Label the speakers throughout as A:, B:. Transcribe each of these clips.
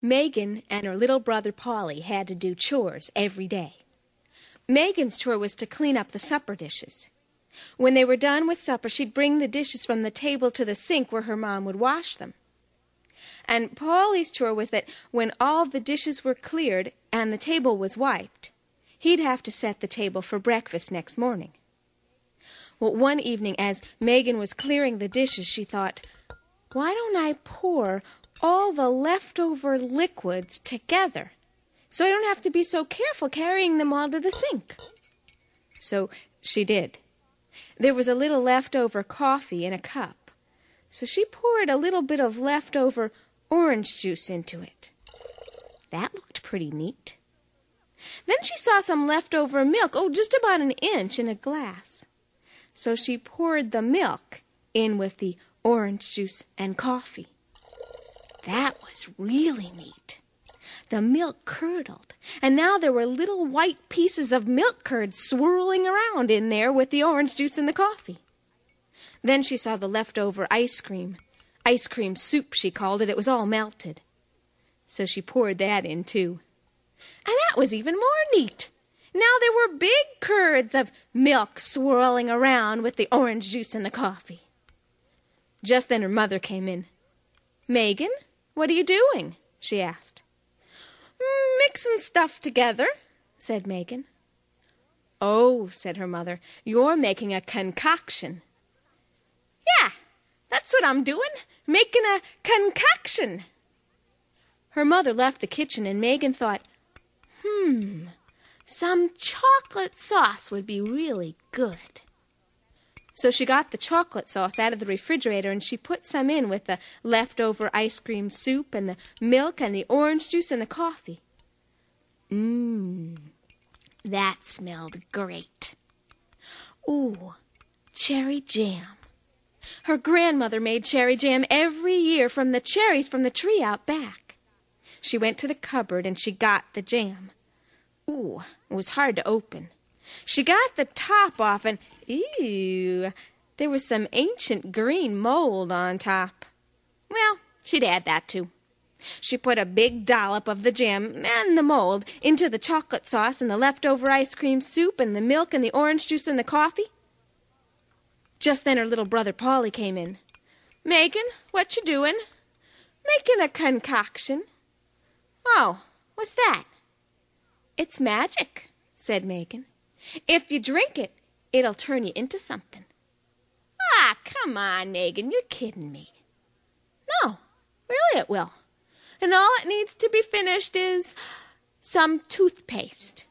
A: Megan and her little brother Polly had to do chores every day. Megan's chore was to clean up the supper dishes. When they were done with supper, she'd bring the dishes from the table to the sink where her mom would wash them. And Polly's chore was that when all the dishes were cleared and the table was wiped, he'd have to set the table for breakfast next morning. Well, one evening, as Megan was clearing the dishes, she thought, Why don't I pour all the leftover liquids together so I don't have to be so careful carrying them all to the sink. So she did. There was a little leftover coffee in a cup, so she poured a little bit of leftover orange juice into it. That looked pretty neat. Then she saw some leftover milk, oh, just about an inch in a glass. So she poured the milk in with the orange juice and coffee. That was really neat. The milk curdled, and now there were little white pieces of milk curd swirling around in there with the orange juice and the coffee. Then she saw the leftover ice cream. Ice cream soup, she called it. It was all melted. So she poured that in, too. And that was even more neat. Now there were big curds of milk swirling around with the orange juice and the coffee. Just then her mother came in. Megan, what are you doing? she asked. Mixing stuff together, said Megan. Oh, said her mother, you're making a concoction. Yeah, that's what I'm doing, making a concoction. Her mother left the kitchen, and Megan thought, hmm, some chocolate sauce would be really good. So she got the chocolate sauce out of the refrigerator and she put some in with the leftover ice cream soup and the milk and the orange juice and the coffee. Mmm, that smelled great. Ooh, cherry jam. Her grandmother made cherry jam every year from the cherries from the tree out back. She went to the cupboard and she got the jam. Ooh, it was hard to open. She got the top off and ew, there was some ancient green mold on top. Well, she'd add that too. She put a big dollop of the jam and the mold into the chocolate sauce and the leftover ice cream soup and the milk and the orange juice and the coffee. Just then her little brother Polly came in. Megan, what you doing? Making a concoction. Oh, what's that? It's magic, said Megan. If you drink it, it'll turn you into something. Ah, come on, Megan, you're kidding me. No, really it will. And all it needs to be finished is some toothpaste.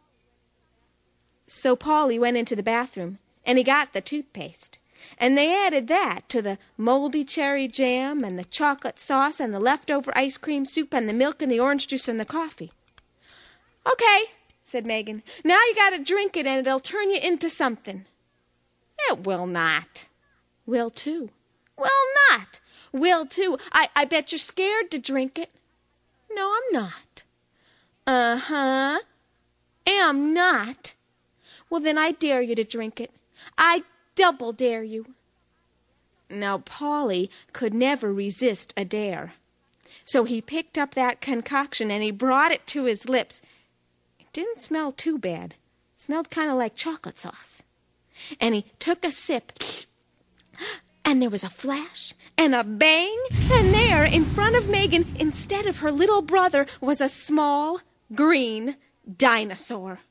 A: So Polly went into the bathroom, and he got the toothpaste. And they added that to the moldy cherry jam and the chocolate sauce and the leftover ice cream soup and the milk and the orange juice and the coffee. Okay, said Megan. Now you gotta drink it and it'll turn you into something. It will not. Will too. Will not. Will too. I, I bet you're scared to drink it. No, I'm not. Uh huh. Am not. Well, then I dare you to drink it. I double dare you. Now, Polly could never resist a dare. So he picked up that concoction and he brought it to his lips didn't smell too bad. Smelled kind of like chocolate sauce. And he took a sip, and there was a flash and a bang, and there, in front of Megan, instead of her little brother, was a small green dinosaur.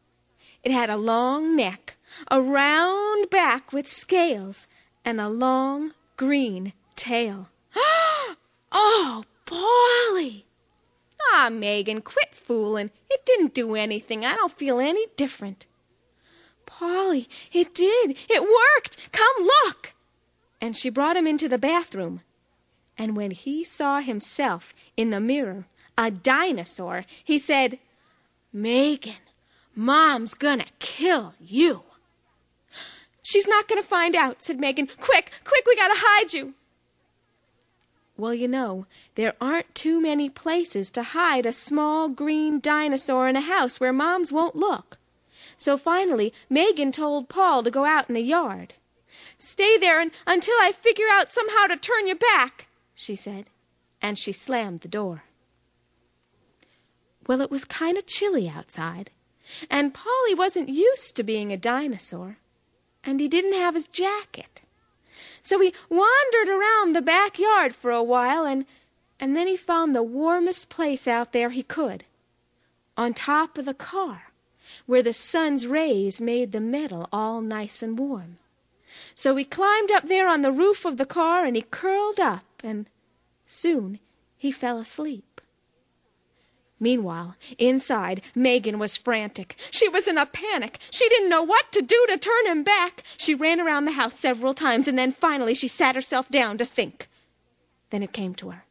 A: It had a long neck, a round back with scales, and a long green tail. oh, Polly! Ah, Megan, quit fooling. It didn't do anything. I don't feel any different. Polly, it did. It worked. Come look. And she brought him into the bathroom. And when he saw himself in the mirror, a dinosaur, he said, Megan, Mom's gonna kill you. She's not gonna find out, said Megan. Quick, quick, we gotta hide you. Well, you know, there aren't too many places to hide a small green dinosaur in a house where moms won't look. So finally, Megan told Paul to go out in the yard. Stay there and, until I figure out somehow to turn you back, she said, and she slammed the door. Well, it was kind of chilly outside, and Polly wasn't used to being a dinosaur, and he didn't have his jacket. So he wandered around the backyard for a while, and, and then he found the warmest place out there he could on top of the car, where the sun's rays made the metal all nice and warm. So he climbed up there on the roof of the car and he curled up, and soon he fell asleep. Meanwhile, inside, Megan was frantic. She was in a panic. She didn't know what to do to turn him back. She ran around the house several times, and then finally she sat herself down to think. Then it came to her.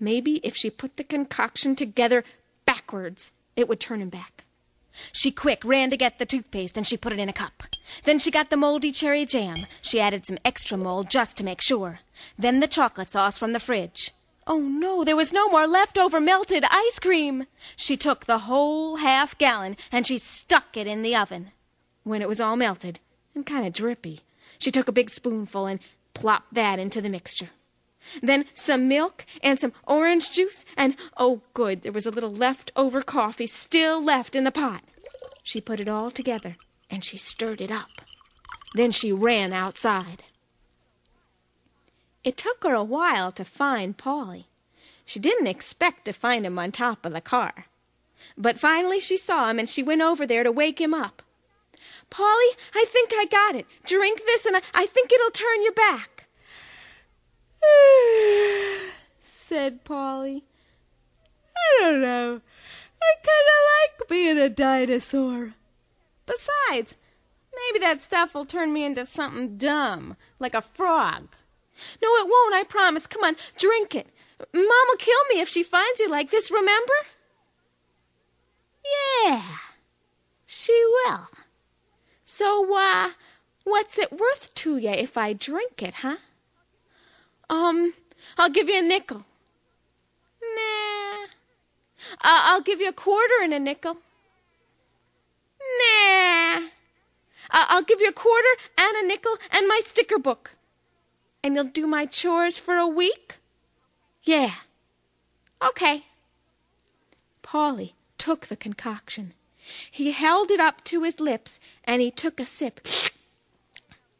A: Maybe if she put the concoction together backwards, it would turn him back. She quick ran to get the toothpaste and she put it in a cup. Then she got the moldy cherry jam. She added some extra mold just to make sure. Then the chocolate sauce from the fridge. Oh no, there was no more leftover melted ice cream. She took the whole half gallon and she stuck it in the oven. When it was all melted and kind of drippy, she took a big spoonful and plopped that into the mixture. Then some milk and some orange juice, and oh, good, there was a little leftover coffee still left in the pot. She put it all together and she stirred it up. Then she ran outside. It took her a while to find Polly. She didn't expect to find him on top of the car. But finally she saw him and she went over there to wake him up. Polly, I think I got it. Drink this and I, I think it'll turn you back. said Polly. I don't know. I kind of like being a dinosaur. Besides, maybe that stuff will turn me into something dumb, like a frog. No, it won't, I promise. Come on, drink it. Mom'll kill me if she finds you like this, remember? Yeah, she will. So, uh, what's it worth to you if I drink it, huh? Um, I'll give you a nickel. Nah. Uh, I'll give you a quarter and a nickel. Nah. Uh, I'll give you a quarter and a nickel and my sticker book and you'll do my chores for a week? Yeah. Okay. Polly took the concoction. He held it up to his lips and he took a sip.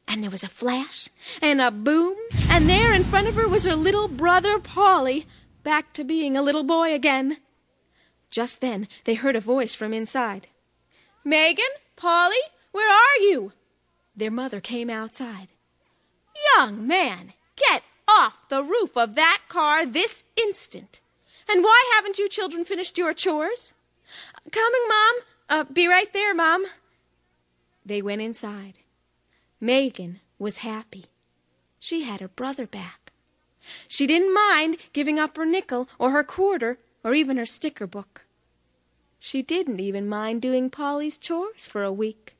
A: And there was a flash and a boom, and there in front of her was her little brother Polly, back to being a little boy again. Just then they heard a voice from inside. Megan, Polly, where are you? Their mother came outside. Young man, get off the roof of that car this instant. And why haven't you children finished your chores? Coming, Mom. Uh, be right there, Mom. They went inside. Megan was happy. She had her brother back. She didn't mind giving up her nickel or her quarter or even her sticker book. She didn't even mind doing Polly's chores for a week.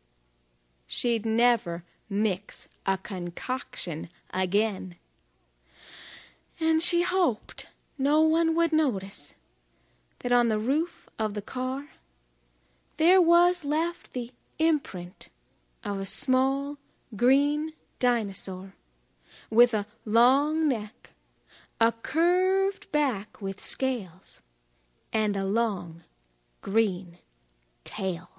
A: She'd never mix a concoction again. And she hoped no one would notice that on the roof of the car there was left the imprint of a small green dinosaur with a long neck, a curved back with scales, and a long green tail.